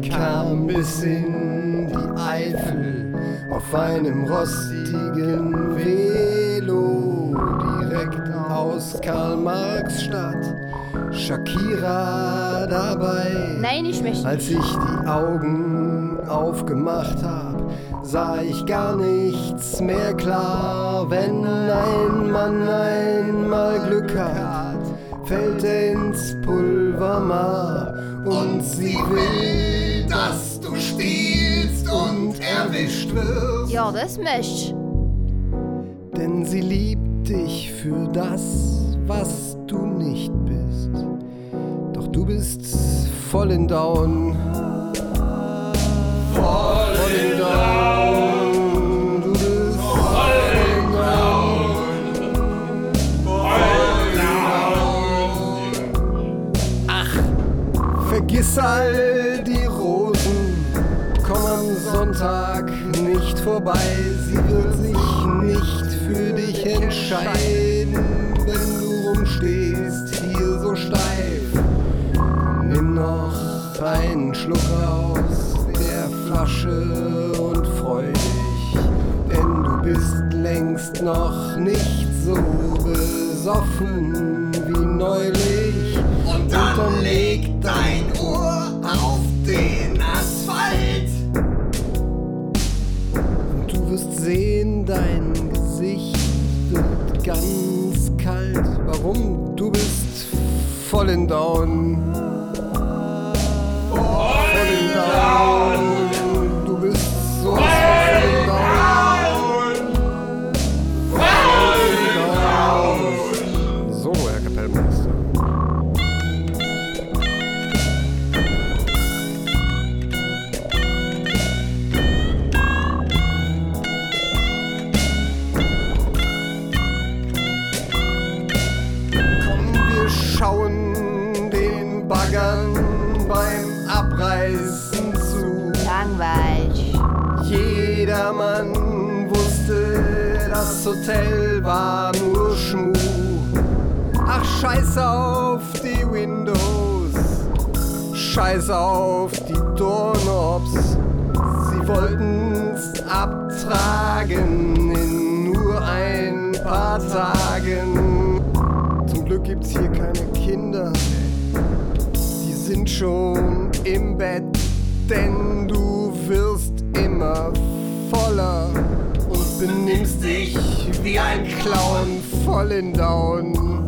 bis in die Eifel auf einem rostigen Velo direkt aus Karl-Marx-Stadt. Shakira dabei. Nein, ich möchte Als ich die Augen aufgemacht hab, sah ich gar nichts mehr klar. Wenn ein Mann einmal Glück hat, fällt er ins Pulvermar und sie will, dass du stiehlst und erwischt wirst. Ja, das möchte ich. Denn sie liebt dich für das, was du nicht bist. Doch du bist voll in Down. Voll vergiss all die Rosen. Komm am Sonntag nicht vorbei. Sie wird sich nicht für dich entscheiden, wenn du rumstehst hier so steif. Nimm noch einen Schluck aus der Flasche und freu dich, denn du bist längst noch nicht so besoffen wie neulich. Und dann leg dein Ohr auf den Asphalt. Und du wirst sehen, dein Gesicht wird ganz kalt. Warum? Du bist voll in Down. Voll schauen den Baggern beim Abreißen zu. Langweilig. Jedermann wusste, das Hotel war nur Schmuh. Ach, scheiß auf die Windows, scheiß auf die Doorknobs. Sie wollten's abtragen Kinder, die sind schon im Bett, denn du wirst immer voller und benimmst dich wie ein Clown voll in Down.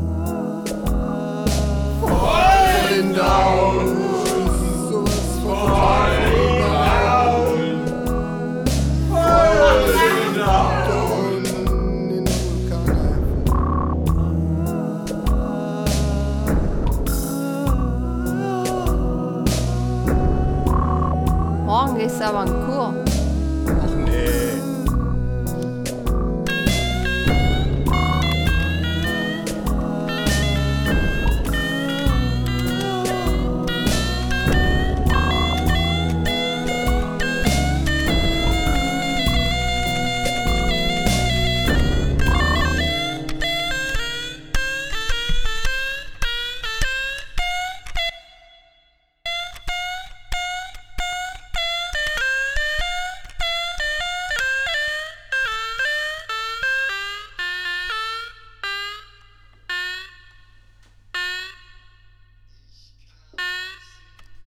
싸완고